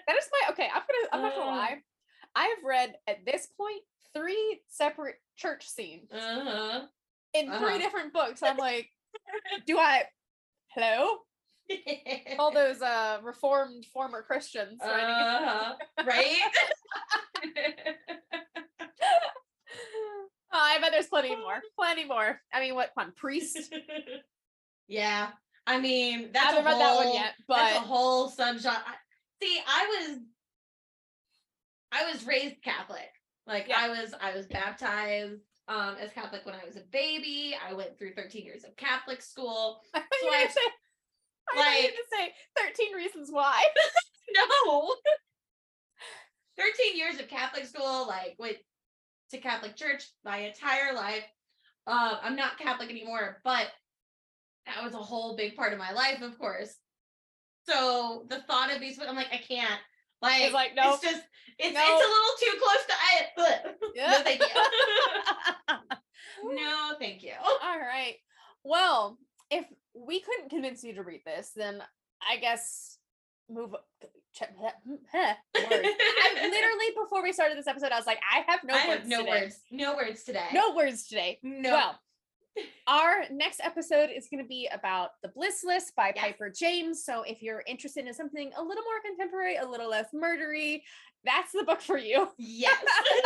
That is my okay. I'm gonna. I'm not gonna Uh. lie. I've read at this point three separate church scenes uh-huh. In Uh-huh. three different books. I'm like, [LAUGHS] do I? Hello, all [LAUGHS] those uh reformed former Christians. Uh-huh. [LAUGHS] right? Oh, I bet there's plenty more. Plenty more. I mean, what? On, priest. yeah. I mean, that's I haven't a read that one whole- yet, that's a but whole subgenre. See, I was I was raised Catholic. Like Yeah. I was I was baptized um as Catholic when I was a baby. I went through 13 years of Catholic school. [LAUGHS] So I- say. I thought you were like- gonna say 13 reasons why. [LAUGHS] [LAUGHS] No. 13 years of Catholic school, like went to Catholic church my entire life. Um, I'm not Catholic anymore, but that was a whole big part of my life, of course. So the thought of these, I'm like, I can't. Like, It's like, nope. it's just, it's Nope. it's a little too close to I. But Yeah. no, thank you. [LAUGHS] no, thank you. All right. Well, if we couldn't convince you to read this, then I guess move. Check that. Literally [LAUGHS] before we started this episode, I was like, I have no I words have no today. words. No words today. No words today. No. Well, our next episode is going to be about The Bliss List by Yes. Piper James. So if you're interested in something a little more contemporary, a little less murdery, that's the book for you. yes.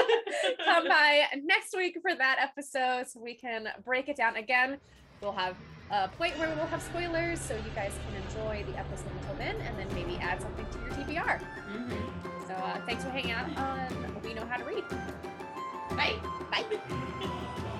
[LAUGHS] Come by next week for that episode so we can break it down again. We'll have a point where we'll have spoilers so you guys can enjoy the episode until then and then maybe add something to your TBR. Mhm. So uh, thanks for hanging out on We Know How to Read. Bye. Bye. [LAUGHS]